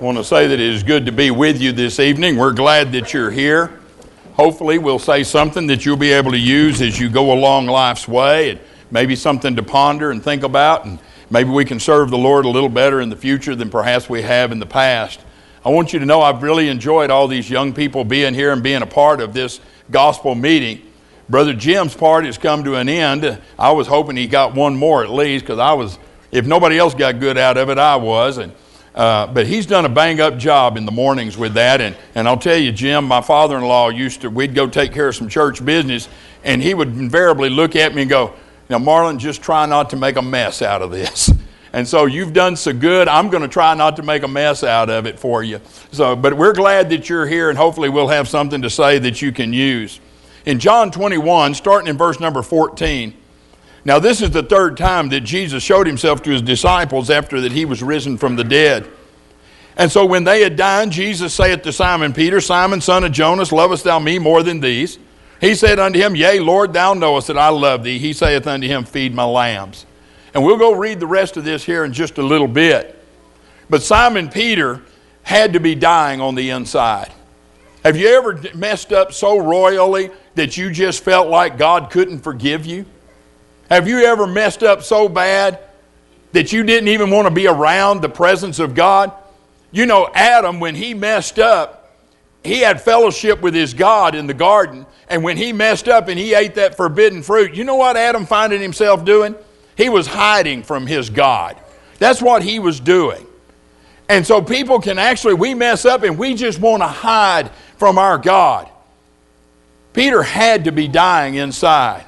Want to say that it is good to be with you this evening. We're glad that you're here. Hopefully, we'll say something that you'll be able to use as you go along life's way, and maybe something to ponder and think about, and maybe we can serve the Lord a little better in the future than perhaps we have in the past. I want you to know I've really enjoyed all these young people being here and being a part of this gospel meeting. Brother Jim's part has come to an end. I was hoping he got one more at least because I was, if nobody else got good out of it, I was. And uh, but he's done a bang up job in the mornings with that. And, and I'll tell you, Jim, my father in law used to, we'd go take care of some church business, and he would invariably look at me and go, Now, Marlon, just try not to make a mess out of this. And so you've done so good. I'm going to try not to make a mess out of it for you. So, but we're glad that you're here, and hopefully we'll have something to say that you can use. In John 21, starting in verse number 14, now, this is the third time that Jesus showed himself to his disciples after that he was risen from the dead. And so when they had dined, Jesus saith to Simon Peter, Simon, son of Jonas, lovest thou me more than these? He said unto him, Yea, Lord, thou knowest that I love thee. He saith unto him, Feed my lambs. And we'll go read the rest of this here in just a little bit. But Simon Peter had to be dying on the inside. Have you ever messed up so royally that you just felt like God couldn't forgive you? Have you ever messed up so bad that you didn't even want to be around the presence of God? You know, Adam, when he messed up, he had fellowship with his God in the garden. And when he messed up and he ate that forbidden fruit, you know what Adam finding himself doing? He was hiding from his God. That's what he was doing. And so people can actually, we mess up and we just want to hide from our God. Peter had to be dying inside.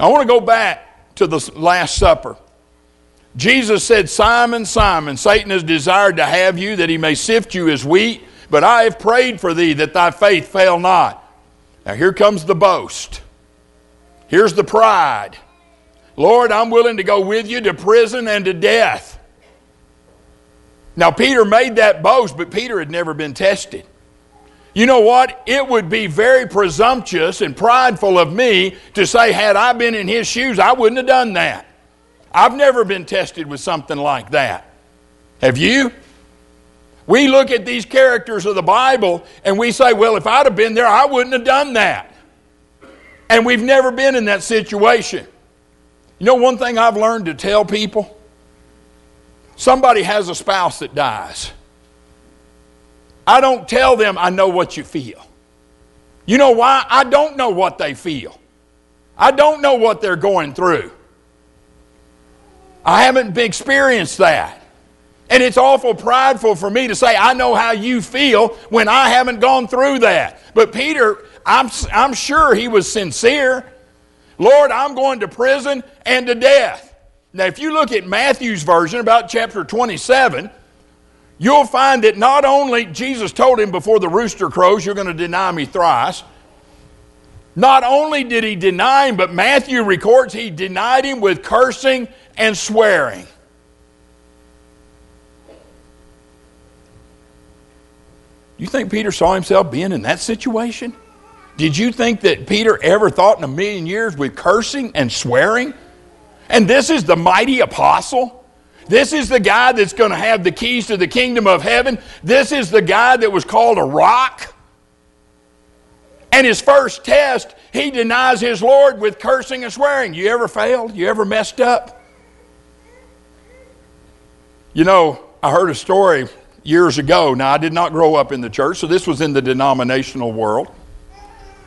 I want to go back to the Last Supper. Jesus said, Simon, Simon, Satan has desired to have you that he may sift you as wheat, but I have prayed for thee that thy faith fail not. Now here comes the boast. Here's the pride. Lord, I'm willing to go with you to prison and to death. Now, Peter made that boast, but Peter had never been tested. You know what? It would be very presumptuous and prideful of me to say, had I been in his shoes, I wouldn't have done that. I've never been tested with something like that. Have you? We look at these characters of the Bible and we say, well, if I'd have been there, I wouldn't have done that. And we've never been in that situation. You know, one thing I've learned to tell people? Somebody has a spouse that dies. I don't tell them I know what you feel. You know why? I don't know what they feel. I don't know what they're going through. I haven't experienced that. And it's awful prideful for me to say, I know how you feel when I haven't gone through that. But Peter, I'm, I'm sure he was sincere. Lord, I'm going to prison and to death. Now, if you look at Matthew's version, about chapter 27, you'll find that not only Jesus told him before the rooster crows, You're going to deny me thrice. Not only did he deny him, but Matthew records he denied him with cursing and swearing. You think Peter saw himself being in that situation? Did you think that Peter ever thought in a million years with cursing and swearing? And this is the mighty apostle? This is the guy that's going to have the keys to the kingdom of heaven. This is the guy that was called a rock. And his first test, he denies his Lord with cursing and swearing. You ever failed? You ever messed up? You know, I heard a story years ago. Now, I did not grow up in the church, so this was in the denominational world.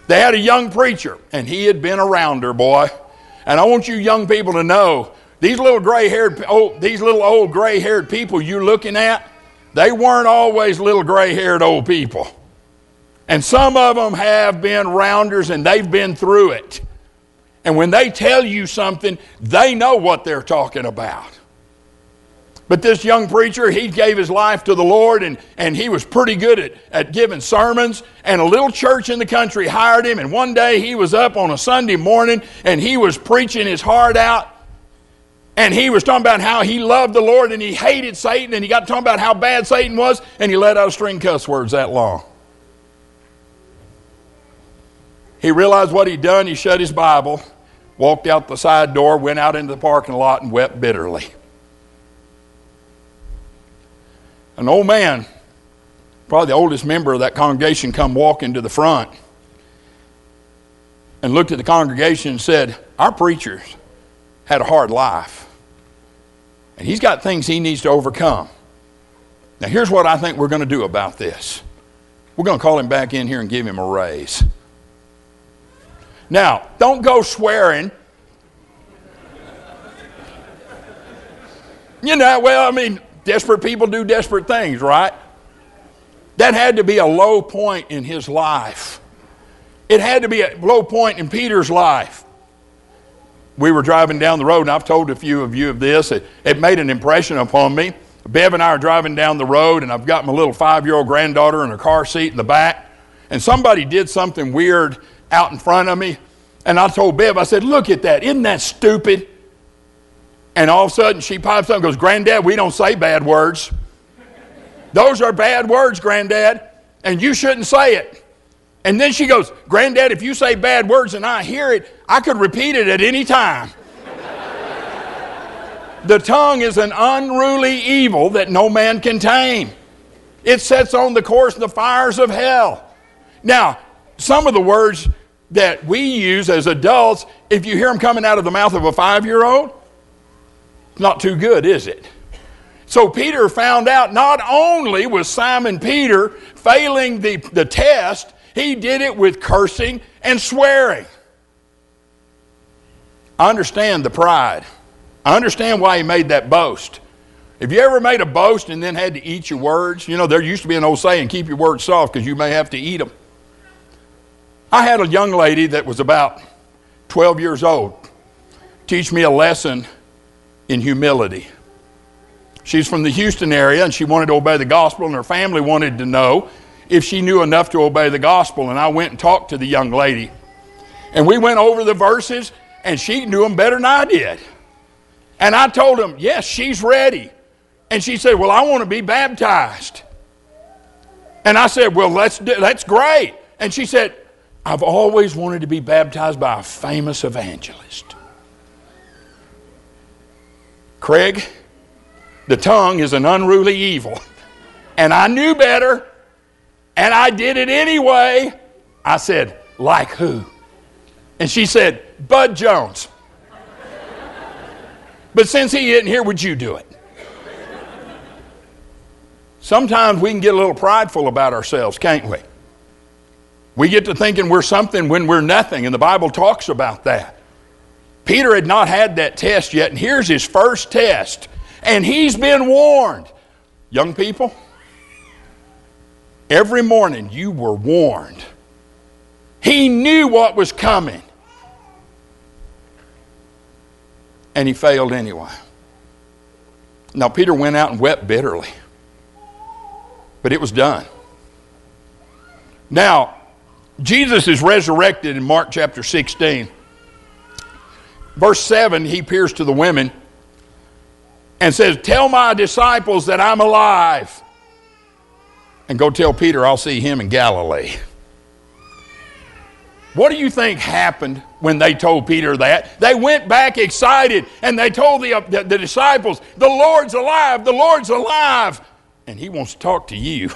They had a young preacher, and he had been around her, boy. And I want you young people to know these little gray haired, oh, these little old gray haired people you're looking at, they weren't always little gray haired old people. And some of them have been rounders and they've been through it. And when they tell you something, they know what they're talking about. But this young preacher, he gave his life to the Lord and, and he was pretty good at, at giving sermons. And a little church in the country hired him. And one day he was up on a Sunday morning and he was preaching his heart out. And he was talking about how he loved the Lord and he hated Satan, and he got talking about how bad Satan was, and he let out a string cuss words that long. He realized what he'd done, he shut his Bible, walked out the side door, went out into the parking lot, and wept bitterly. An old man, probably the oldest member of that congregation, come walking to the front and looked at the congregation and said, Our preacher's had a hard life. And he's got things he needs to overcome. Now, here's what I think we're going to do about this we're going to call him back in here and give him a raise. Now, don't go swearing. You know, well, I mean, desperate people do desperate things, right? That had to be a low point in his life. It had to be a low point in Peter's life. We were driving down the road, and I've told a few of you of this. It, it made an impression upon me. Bev and I are driving down the road, and I've got my little five year old granddaughter in her car seat in the back. And somebody did something weird out in front of me. And I told Bev, I said, Look at that. Isn't that stupid? And all of a sudden she pops up and goes, Granddad, we don't say bad words. Those are bad words, Granddad, and you shouldn't say it. And then she goes, Granddad, if you say bad words and I hear it, I could repeat it at any time. the tongue is an unruly evil that no man can tame. It sets on the course the fires of hell. Now, some of the words that we use as adults, if you hear them coming out of the mouth of a five year old, not too good, is it? So Peter found out not only was Simon Peter failing the, the test, he did it with cursing and swearing. I understand the pride. I understand why he made that boast. If you ever made a boast and then had to eat your words? You know, there used to be an old saying keep your words soft because you may have to eat them. I had a young lady that was about 12 years old teach me a lesson in humility. She's from the Houston area and she wanted to obey the gospel, and her family wanted to know if she knew enough to obey the gospel. And I went and talked to the young lady. And we went over the verses, and she knew them better than I did. And I told him, Yes, she's ready. And she said, Well, I want to be baptized. And I said, Well, that's, that's great. And she said, I've always wanted to be baptized by a famous evangelist. Craig, the tongue is an unruly evil. And I knew better, and I did it anyway. I said, Like who? And she said, Bud Jones. but since he isn't here, would you do it? Sometimes we can get a little prideful about ourselves, can't we? We get to thinking we're something when we're nothing, and the Bible talks about that. Peter had not had that test yet, and here's his first test. And he's been warned. Young people, every morning you were warned. He knew what was coming. And he failed anyway. Now, Peter went out and wept bitterly, but it was done. Now, Jesus is resurrected in Mark chapter 16. Verse 7, he appears to the women and says, Tell my disciples that I'm alive. And go tell Peter I'll see him in Galilee. What do you think happened when they told Peter that? They went back excited and they told the, the, the disciples, The Lord's alive, the Lord's alive. And he wants to talk to you.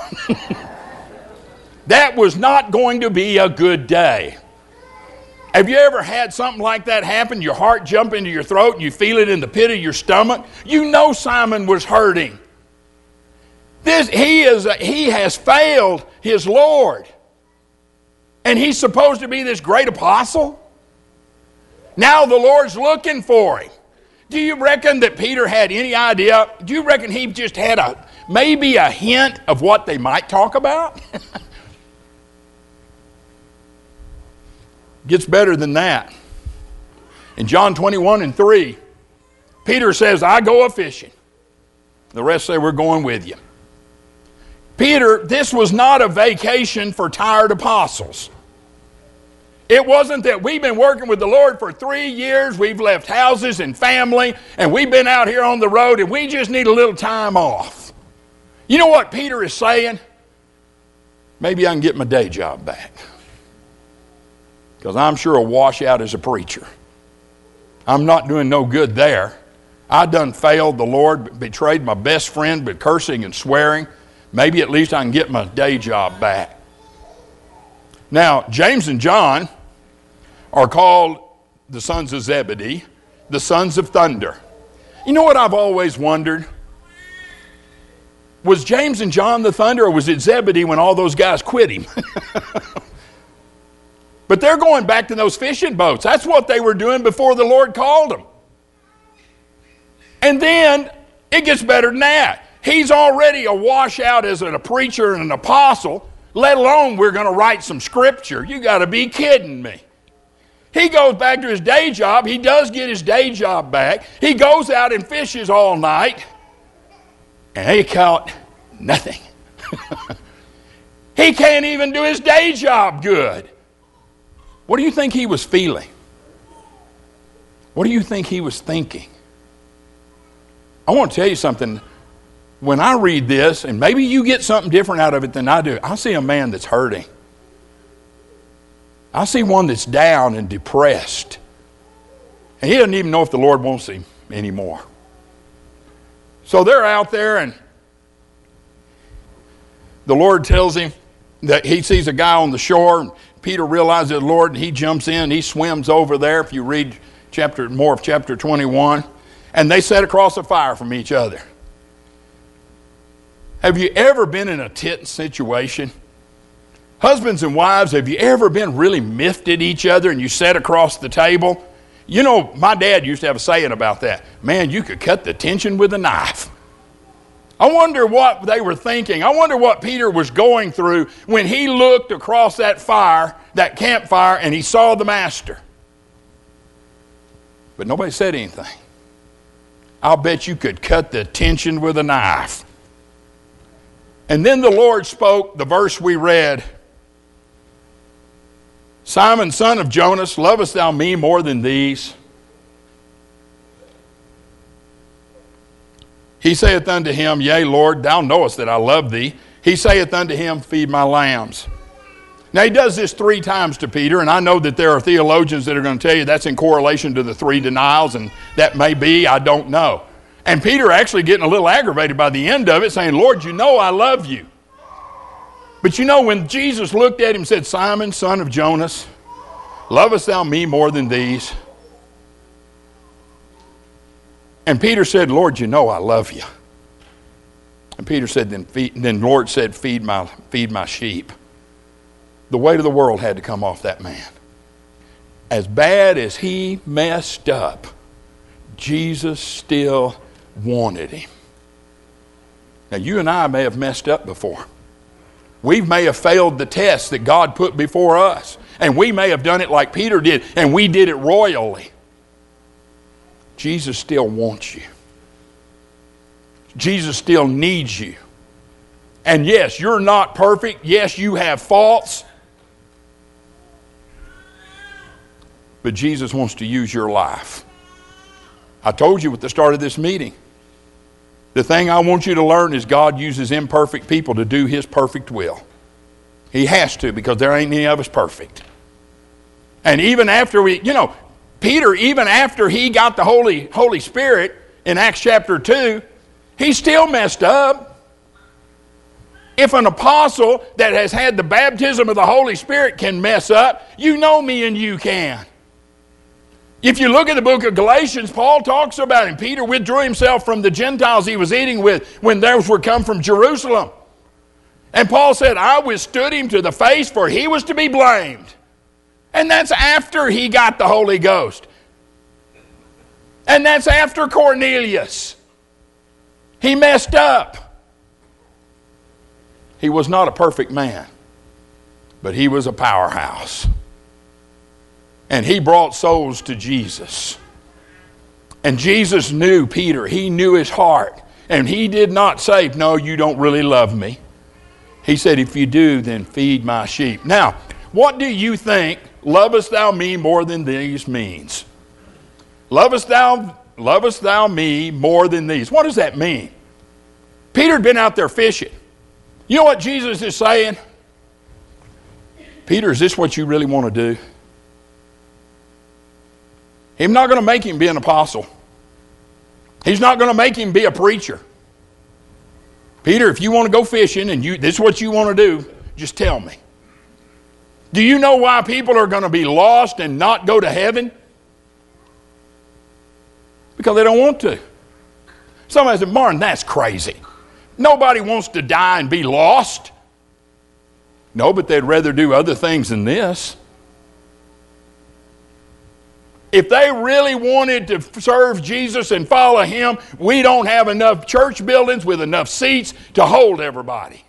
that was not going to be a good day. Have you ever had something like that happen? Your heart jump into your throat and you feel it in the pit of your stomach? You know Simon was hurting. This, he, is, he has failed his Lord. And he's supposed to be this great apostle? Now the Lord's looking for him. Do you reckon that Peter had any idea? Do you reckon he just had a maybe a hint of what they might talk about? Gets better than that. In John 21 and 3, Peter says, I go a fishing. The rest say, We're going with you. Peter, this was not a vacation for tired apostles. It wasn't that we've been working with the Lord for three years, we've left houses and family, and we've been out here on the road, and we just need a little time off. You know what Peter is saying? Maybe I can get my day job back because I'm sure a washout as a preacher. I'm not doing no good there. I done failed the Lord, betrayed my best friend by cursing and swearing. Maybe at least I can get my day job back. Now, James and John are called the sons of Zebedee, the sons of thunder. You know what I've always wondered? Was James and John the thunder, or was it Zebedee when all those guys quit him? but they're going back to those fishing boats. That's what they were doing before the Lord called them. And then it gets better than that. He's already a washout as a preacher and an apostle, let alone we're going to write some scripture. You got to be kidding me. He goes back to his day job. He does get his day job back. He goes out and fishes all night, and he caught nothing. he can't even do his day job good. What do you think he was feeling? What do you think he was thinking? I want to tell you something. When I read this, and maybe you get something different out of it than I do, I see a man that's hurting. I see one that's down and depressed. And he doesn't even know if the Lord wants him anymore. So they're out there, and the Lord tells him that he sees a guy on the shore. And Peter realizes the Lord, and he jumps in. He swims over there. If you read chapter more of chapter 21, and they set across a fire from each other. Have you ever been in a tit situation? Husbands and wives, have you ever been really miffed at each other and you sat across the table? You know, my dad used to have a saying about that. Man, you could cut the tension with a knife. I wonder what they were thinking. I wonder what Peter was going through when he looked across that fire, that campfire, and he saw the master. But nobody said anything. I'll bet you could cut the tension with a knife. And then the Lord spoke the verse we read Simon, son of Jonas, lovest thou me more than these? He saith unto him, Yea, Lord, thou knowest that I love thee. He saith unto him, Feed my lambs. Now, he does this three times to Peter, and I know that there are theologians that are going to tell you that's in correlation to the three denials, and that may be, I don't know. And Peter actually getting a little aggravated by the end of it, saying, Lord, you know I love you. But you know, when Jesus looked at him and said, Simon, son of Jonas, lovest thou me more than these? And Peter said, Lord, you know I love you. And Peter said, then, feed, then Lord said, feed my, feed my sheep. The weight of the world had to come off that man. As bad as he messed up, Jesus still wanted him. Now, you and I may have messed up before. We may have failed the test that God put before us. And we may have done it like Peter did, and we did it royally. Jesus still wants you. Jesus still needs you. And yes, you're not perfect. Yes, you have faults. But Jesus wants to use your life. I told you at the start of this meeting the thing I want you to learn is God uses imperfect people to do His perfect will. He has to because there ain't any of us perfect. And even after we, you know, Peter, even after he got the Holy, Holy Spirit in Acts chapter 2, he still messed up. If an apostle that has had the baptism of the Holy Spirit can mess up, you know me and you can. If you look at the book of Galatians, Paul talks about him. Peter withdrew himself from the Gentiles he was eating with when those were come from Jerusalem. And Paul said, I withstood him to the face, for he was to be blamed. And that's after he got the Holy Ghost. And that's after Cornelius. He messed up. He was not a perfect man, but he was a powerhouse. And he brought souls to Jesus. And Jesus knew Peter, he knew his heart. And he did not say, No, you don't really love me. He said, If you do, then feed my sheep. Now, what do you think lovest thou me more than these means? Lovest thou, lovest thou me more than these? What does that mean? Peter had been out there fishing. You know what Jesus is saying? Peter, is this what you really want to do? I'm not going to make him be an apostle. He's not going to make him be a preacher. Peter, if you want to go fishing and you, this is what you want to do, just tell me. Do you know why people are going to be lost and not go to heaven? Because they don't want to. Somebody said, Martin, that's crazy. Nobody wants to die and be lost. No, but they'd rather do other things than this. If they really wanted to serve Jesus and follow Him, we don't have enough church buildings with enough seats to hold everybody.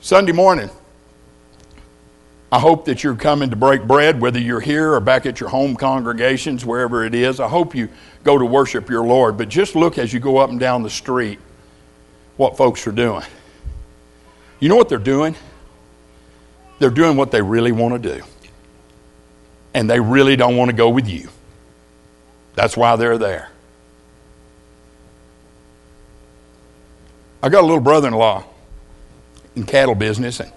Sunday morning, I hope that you're coming to break bread, whether you're here or back at your home congregations, wherever it is. I hope you go to worship your Lord. But just look as you go up and down the street what folks are doing. You know what they're doing? They're doing what they really want to do. And they really don't want to go with you. That's why they're there. I got a little brother in law in cattle business, and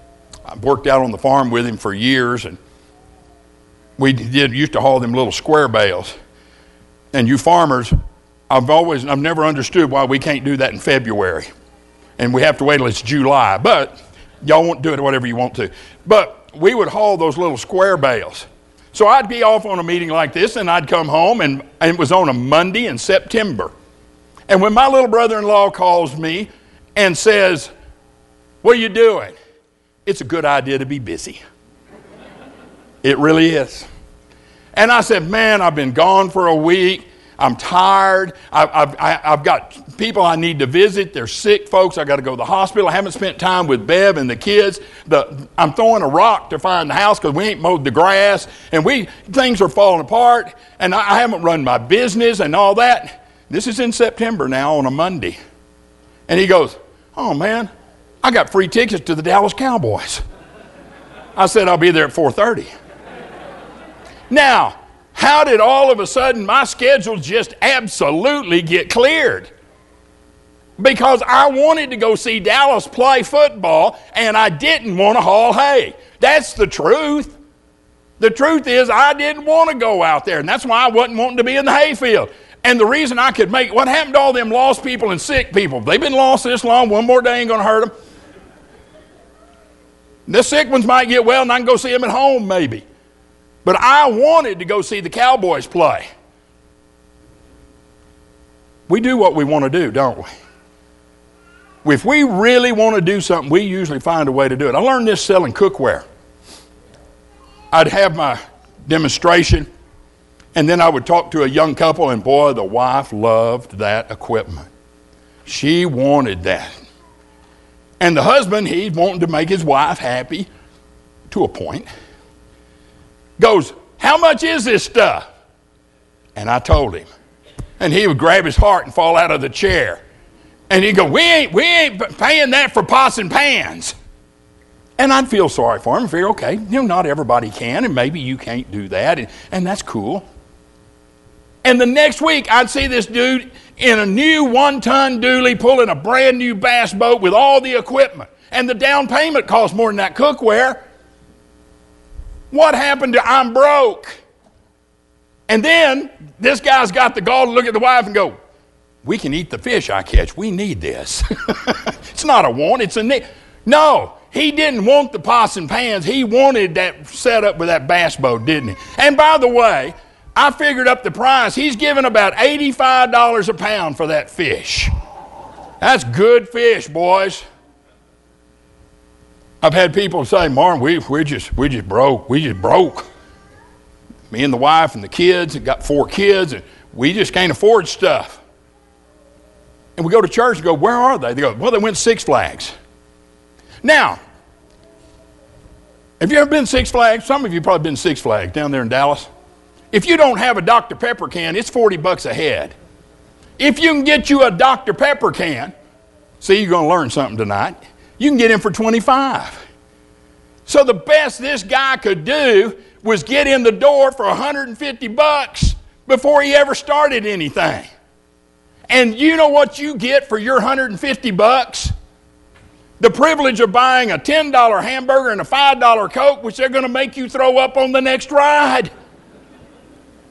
I've worked out on the farm with him for years, and we did used to haul them little square bales. And you farmers, I've always I've never understood why we can't do that in February, and we have to wait till it's July. But y'all won't do it whatever you want to. But we would haul those little square bales. So I'd be off on a meeting like this, and I'd come home, and, and it was on a Monday in September. And when my little brother-in-law calls me and says, "What are you doing?" it's a good idea to be busy. It really is. And I said, Man, I've been gone for a week. I'm tired. I've, I've, I've got people I need to visit. They're sick folks. I got to go to the hospital. I haven't spent time with Bev and the kids. The, I'm throwing a rock to find the house because we ain't mowed the grass. And we, things are falling apart. And I, I haven't run my business and all that. This is in September now on a Monday. And he goes, Oh, man, I got free tickets to the Dallas Cowboys. I said I'll be there at 4:30. Now, how did all of a sudden my schedule just absolutely get cleared? Because I wanted to go see Dallas play football and I didn't want to haul hay. That's the truth. The truth is, I didn't want to go out there, and that's why I wasn't wanting to be in the hayfield. And the reason I could make what happened to all them lost people and sick people? They've been lost this long. One more day ain't going to hurt them. The sick ones might get well, and I can go see them at home, maybe. But I wanted to go see the Cowboys play. We do what we want to do, don't we? If we really want to do something, we usually find a way to do it. I learned this selling cookware. I'd have my demonstration, and then I would talk to a young couple, and boy, the wife loved that equipment. She wanted that. And the husband, he wanted to make his wife happy to a point goes, How much is this stuff? And I told him. And he would grab his heart and fall out of the chair. And he'd go, We ain't, we ain't paying that for pots and pans. And I'd feel sorry for him and figure, okay, you know, not everybody can, and maybe you can't do that, and, and that's cool. And the next week, I'd see this dude in a new one ton dually pulling a brand new bass boat with all the equipment. And the down payment cost more than that cookware. What happened to I'm broke? And then this guy's got the gall to look at the wife and go, We can eat the fish I catch. We need this. it's not a want, it's a need. No, he didn't want the pots and pans. He wanted that setup with that bass boat, didn't he? And by the way, I figured up the price. He's giving about $85 a pound for that fish. That's good fish, boys. I've had people say, Martin, we, we, just, we just broke. We just broke. Me and the wife and the kids, and got four kids, and we just can't afford stuff. And we go to church and go, Where are they? They go, Well, they went Six Flags. Now, have you ever been Six Flags? Some of you probably been Six Flags down there in Dallas. If you don't have a Dr. Pepper can, it's 40 bucks a head. If you can get you a Dr. Pepper can, see, you're going to learn something tonight you can get him for 25. So the best this guy could do was get in the door for 150 bucks before he ever started anything. And you know what you get for your 150 bucks? The privilege of buying a $10 hamburger and a $5 Coke, which they're going to make you throw up on the next ride.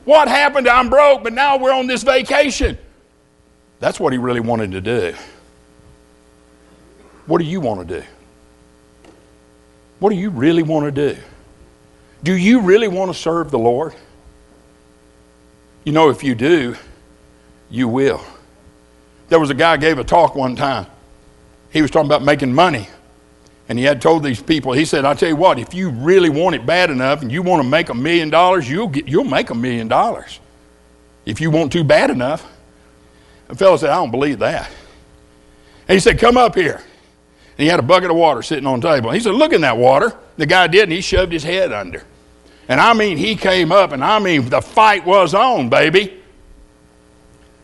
What happened? I'm broke, but now we're on this vacation. That's what he really wanted to do. What do you want to do? What do you really want to do? Do you really want to serve the Lord? You know, if you do, you will. There was a guy gave a talk one time. He was talking about making money. And he had told these people, he said, I tell you what, if you really want it bad enough and you want to make a million dollars, you'll get you'll make a million dollars. If you want to bad enough. The fellow said, I don't believe that. And he said, Come up here. And he had a bucket of water sitting on the table. He said, Look in that water. The guy did, and he shoved his head under. And I mean, he came up, and I mean, the fight was on, baby.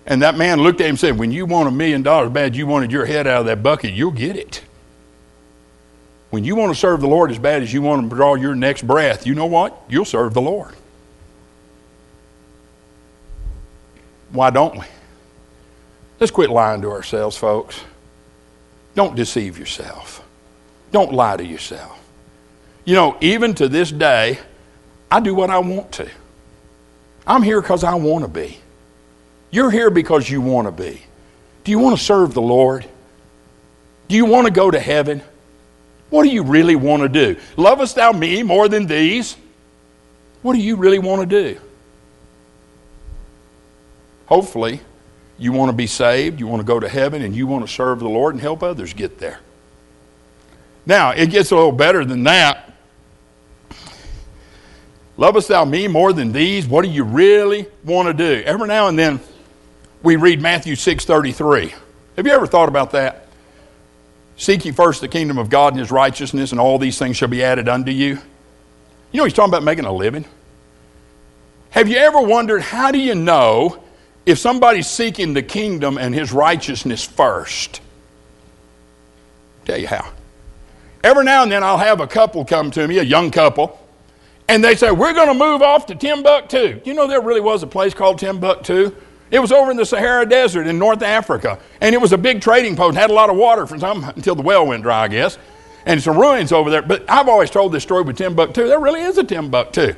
And that man looked at him and said, When you want a million dollars bad, you wanted your head out of that bucket, you'll get it. When you want to serve the Lord as bad as you want to draw your next breath, you know what? You'll serve the Lord. Why don't we? Let's quit lying to ourselves, folks. Don't deceive yourself. Don't lie to yourself. You know, even to this day, I do what I want to. I'm here because I want to be. You're here because you want to be. Do you want to serve the Lord? Do you want to go to heaven? What do you really want to do? Lovest thou me more than these? What do you really want to do? Hopefully, you want to be saved, you want to go to heaven, and you want to serve the Lord and help others get there. Now, it gets a little better than that. Lovest thou me more than these? What do you really want to do? Every now and then we read Matthew 6:33. Have you ever thought about that? Seek ye first the kingdom of God and his righteousness, and all these things shall be added unto you. You know he's talking about making a living. Have you ever wondered how do you know if somebody's seeking the kingdom and his righteousness first? Tell you how. Every now and then I'll have a couple come to me, a young couple, and they say, We're going to move off to Timbuktu. You know, there really was a place called Timbuktu. It was over in the Sahara Desert in North Africa, and it was a big trading post, had a lot of water from some until the well went dry, I guess, and some ruins over there. But I've always told this story with Timbuktu. There really is a Timbuktu.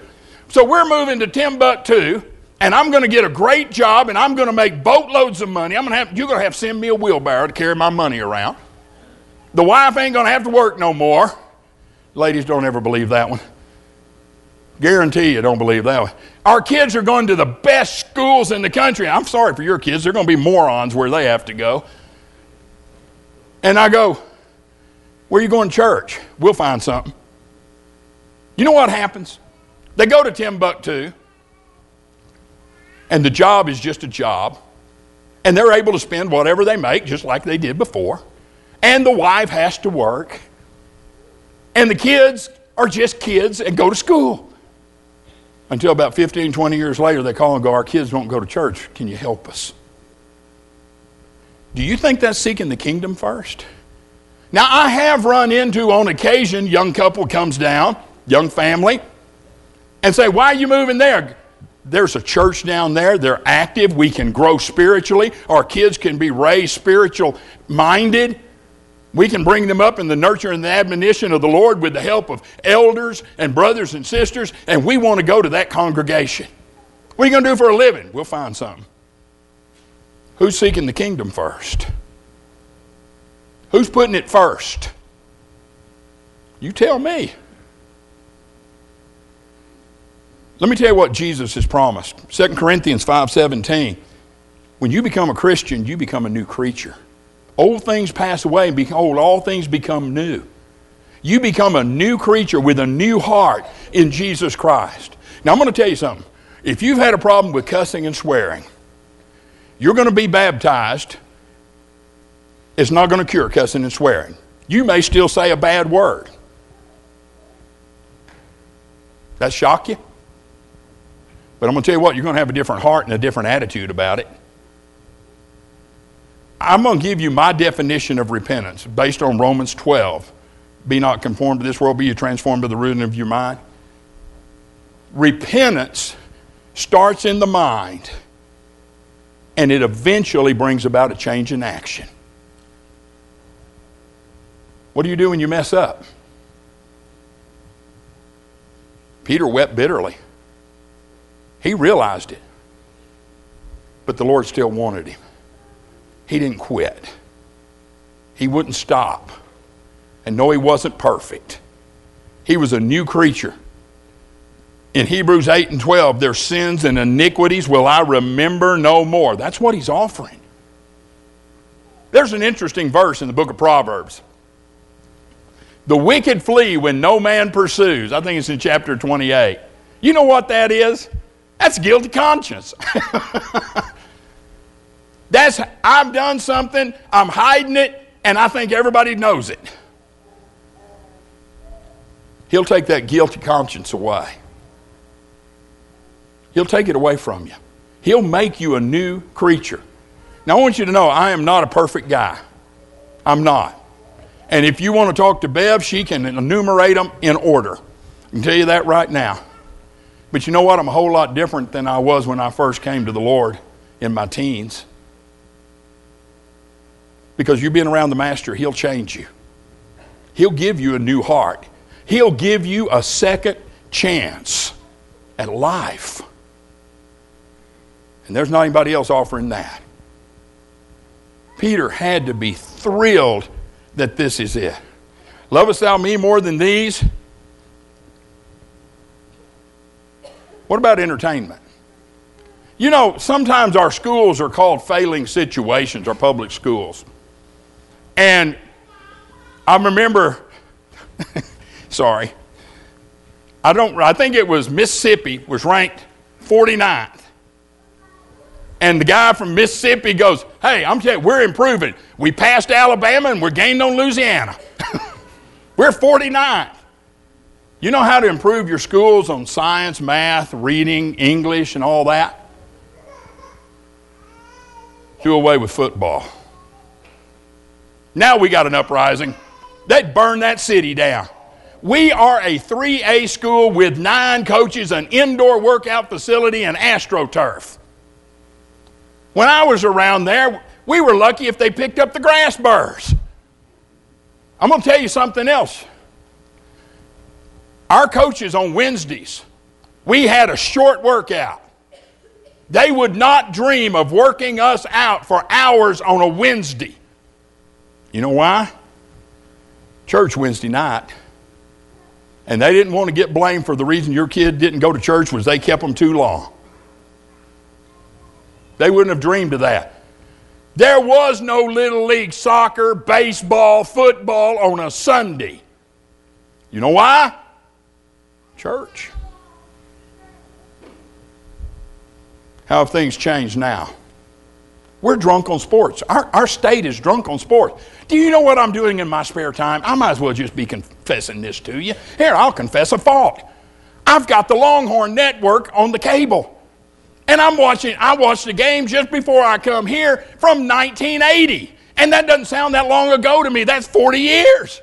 So we're moving to Timbuktu, and I'm going to get a great job, and I'm going to make boatloads of money. I'm going to have you're going to have to send me a wheelbarrow to carry my money around. The wife ain't going to have to work no more. Ladies, don't ever believe that one. Guarantee you don't believe that one. Our kids are going to the best schools in the country. I'm sorry for your kids. They're going to be morons where they have to go. And I go, Where are you going to church? We'll find something. You know what happens? They go to Timbuktu, and the job is just a job, and they're able to spend whatever they make just like they did before. And the wife has to work, and the kids are just kids and go to school. Until about 15, 20 years later, they call and go, Our kids don't go to church. Can you help us? Do you think that's seeking the kingdom first? Now, I have run into on occasion, young couple comes down, young family, and say, Why are you moving there? There's a church down there. They're active. We can grow spiritually. Our kids can be raised spiritual minded. We can bring them up in the nurture and the admonition of the Lord with the help of elders and brothers and sisters, and we want to go to that congregation. What are you going to do for a living? We'll find something. Who's seeking the kingdom first? Who's putting it first? You tell me. Let me tell you what Jesus has promised. 2 Corinthians 5:17. When you become a Christian, you become a new creature. Old things pass away, and behold, all things become new. You become a new creature with a new heart in Jesus Christ. Now, I'm going to tell you something. If you've had a problem with cussing and swearing, you're going to be baptized. It's not going to cure cussing and swearing. You may still say a bad word. That shock you? But I'm going to tell you what, you're going to have a different heart and a different attitude about it. I'm going to give you my definition of repentance based on Romans 12. Be not conformed to this world, be you transformed by the renewing of your mind. Repentance starts in the mind and it eventually brings about a change in action. What do you do when you mess up? Peter wept bitterly. He realized it. But the Lord still wanted him. He didn't quit. He wouldn't stop. And no, he wasn't perfect. He was a new creature. In Hebrews 8 and 12, their sins and iniquities will I remember no more. That's what he's offering. There's an interesting verse in the book of Proverbs. The wicked flee when no man pursues. I think it's in chapter 28. You know what that is? That's guilty conscience. That's I've done something, I'm hiding it, and I think everybody knows it. He'll take that guilty conscience away. He'll take it away from you. He'll make you a new creature. Now, I want you to know I am not a perfect guy. I'm not. And if you want to talk to Bev, she can enumerate them in order. I can tell you that right now. But you know what? I'm a whole lot different than I was when I first came to the Lord in my teens. Because you've been around the Master, He'll change you. He'll give you a new heart. He'll give you a second chance at life. And there's not anybody else offering that. Peter had to be thrilled that this is it. Lovest thou me more than these? What about entertainment? You know, sometimes our schools are called failing situations, our public schools. And I remember, sorry, I don't, I think it was Mississippi was ranked 49th. And the guy from Mississippi goes, Hey, I'm telling you, we're improving. We passed Alabama and we're gained on Louisiana. we're 49th. You know how to improve your schools on science, math, reading, English, and all that? Do away with football. Now we got an uprising. They'd burn that city down. We are a 3A school with nine coaches, an indoor workout facility, and AstroTurf. When I was around there, we were lucky if they picked up the grass burrs. I'm going to tell you something else. Our coaches on Wednesdays, we had a short workout. They would not dream of working us out for hours on a Wednesday. You know why? Church Wednesday night. And they didn't want to get blamed for the reason your kid didn't go to church was they kept them too long. They wouldn't have dreamed of that. There was no little league soccer, baseball, football on a Sunday. You know why? Church. How have things changed now? We're drunk on sports. Our, our state is drunk on sports. Do you know what I'm doing in my spare time? I might as well just be confessing this to you. Here, I'll confess a fault. I've got the Longhorn Network on the cable. And I'm watching, I watched the game just before I come here from 1980. And that doesn't sound that long ago to me. That's 40 years.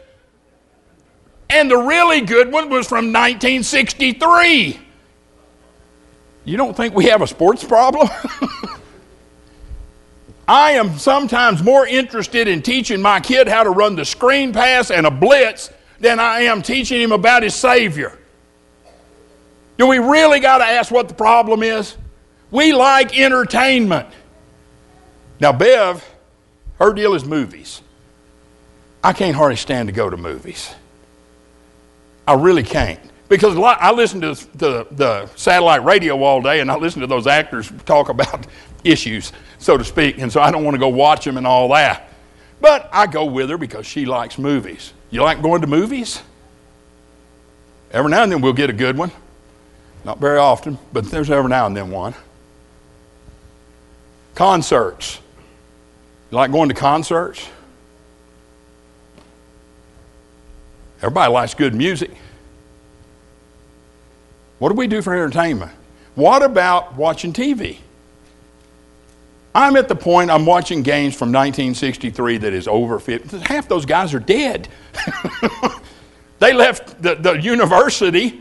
And the really good one was from 1963. You don't think we have a sports problem? I am sometimes more interested in teaching my kid how to run the screen pass and a blitz than I am teaching him about his Savior. Do we really got to ask what the problem is? We like entertainment. Now, Bev, her deal is movies. I can't hardly stand to go to movies. I really can't. Because I listen to the, the satellite radio all day and I listen to those actors talk about issues, so to speak, and so I don't want to go watch them and all that. But I go with her because she likes movies. You like going to movies? Every now and then we'll get a good one. Not very often, but there's every now and then one. Concerts. You like going to concerts? Everybody likes good music. What do we do for entertainment? What about watching TV? I'm at the point I'm watching games from 1963 that is over 50. Half those guys are dead. they left the, the university,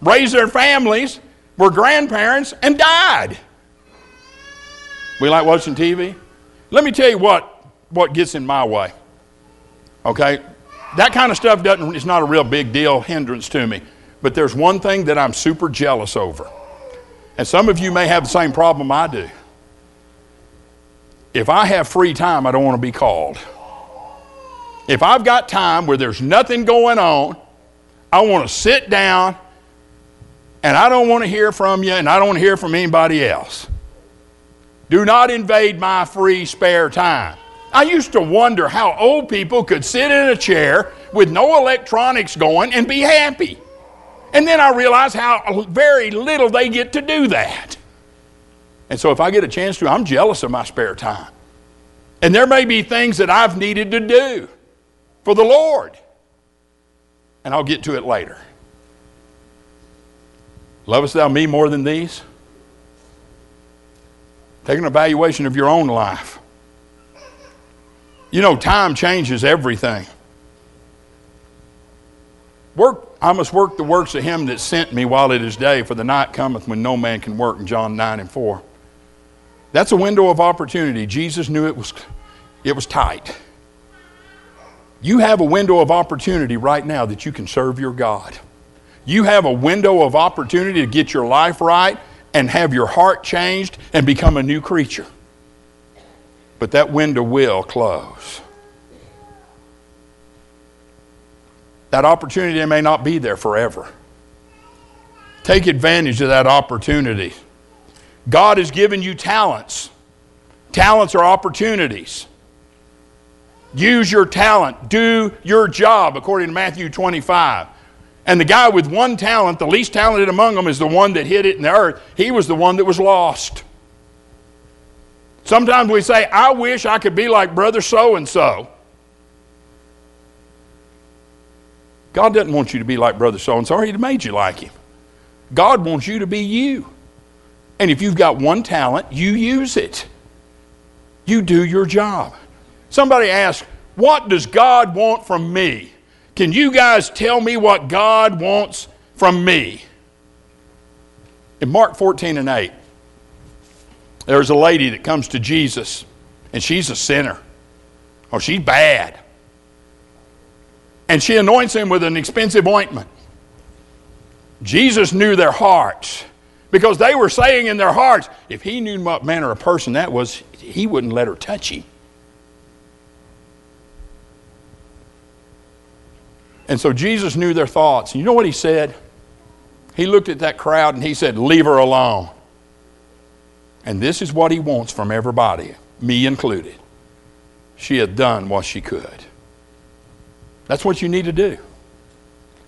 raised their families, were grandparents, and died. We like watching TV. Let me tell you what, what gets in my way. Okay? That kind of stuff doesn't, it's not a real big deal, hindrance to me. But there's one thing that I'm super jealous over. And some of you may have the same problem I do. If I have free time, I don't want to be called. If I've got time where there's nothing going on, I want to sit down and I don't want to hear from you and I don't want to hear from anybody else. Do not invade my free spare time. I used to wonder how old people could sit in a chair with no electronics going and be happy. And then I realized how very little they get to do that. And so if I get a chance to, I'm jealous of my spare time. And there may be things that I've needed to do for the Lord. And I'll get to it later. Lovest thou me more than these? Take an evaluation of your own life. You know, time changes everything. Work, I must work the works of him that sent me while it is day, for the night cometh when no man can work in John 9 and 4. That's a window of opportunity. Jesus knew it was, it was tight. You have a window of opportunity right now that you can serve your God. You have a window of opportunity to get your life right and have your heart changed and become a new creature but that window will close. That opportunity may not be there forever. Take advantage of that opportunity. God has given you talents. Talents are opportunities. Use your talent. Do your job, according to Matthew 25. And the guy with one talent, the least talented among them, is the one that hid it in the earth. He was the one that was lost. Sometimes we say, I wish I could be like brother so and so. God doesn't want you to be like brother so and so, He made you like him. God wants you to be you. And if you've got one talent, you use it. You do your job. Somebody asked, What does God want from me? Can you guys tell me what God wants from me? In Mark 14 and 8, there's a lady that comes to Jesus, and she's a sinner. or oh, she's bad. And she anoints him with an expensive ointment. Jesus knew their hearts because they were saying in their hearts, if he knew what manner of person that was, he wouldn't let her touch him. And so Jesus knew their thoughts. You know what he said? He looked at that crowd and he said, Leave her alone. And this is what he wants from everybody, me included. She had done what she could. That's what you need to do.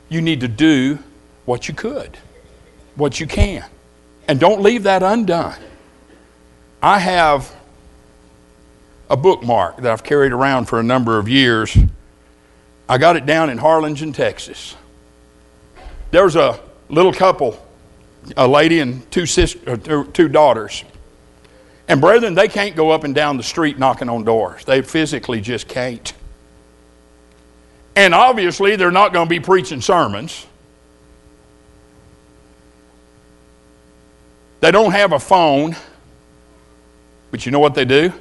You need to do what you could, what you can. And don't leave that undone. I have a bookmark that I've carried around for a number of years. I got it down in Harlingen, Texas. There was a little couple, a lady and two, sisters, uh, two daughters. And brethren, they can't go up and down the street knocking on doors. They physically just can't. And obviously, they're not going to be preaching sermons. They don't have a phone. But you know what they do?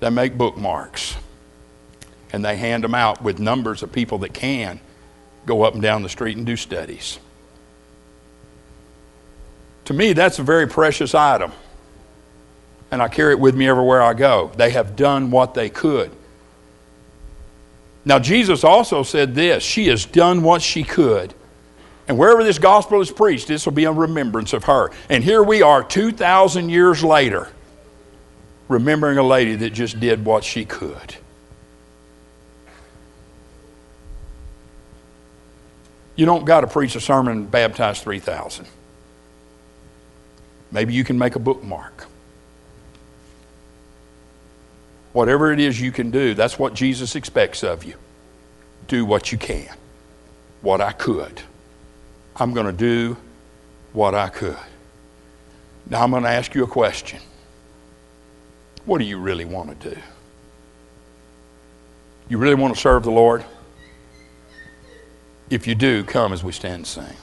They make bookmarks. And they hand them out with numbers of people that can go up and down the street and do studies. To me, that's a very precious item and I carry it with me everywhere I go. They have done what they could. Now, Jesus also said this She has done what she could. And wherever this gospel is preached, this will be a remembrance of her. And here we are, 2,000 years later, remembering a lady that just did what she could. You don't got to preach a sermon baptize 3,000. Maybe you can make a bookmark. Whatever it is you can do, that's what Jesus expects of you. Do what you can, what I could. I'm going to do what I could. Now I'm going to ask you a question. What do you really want to do? You really want to serve the Lord? If you do, come as we stand and sing.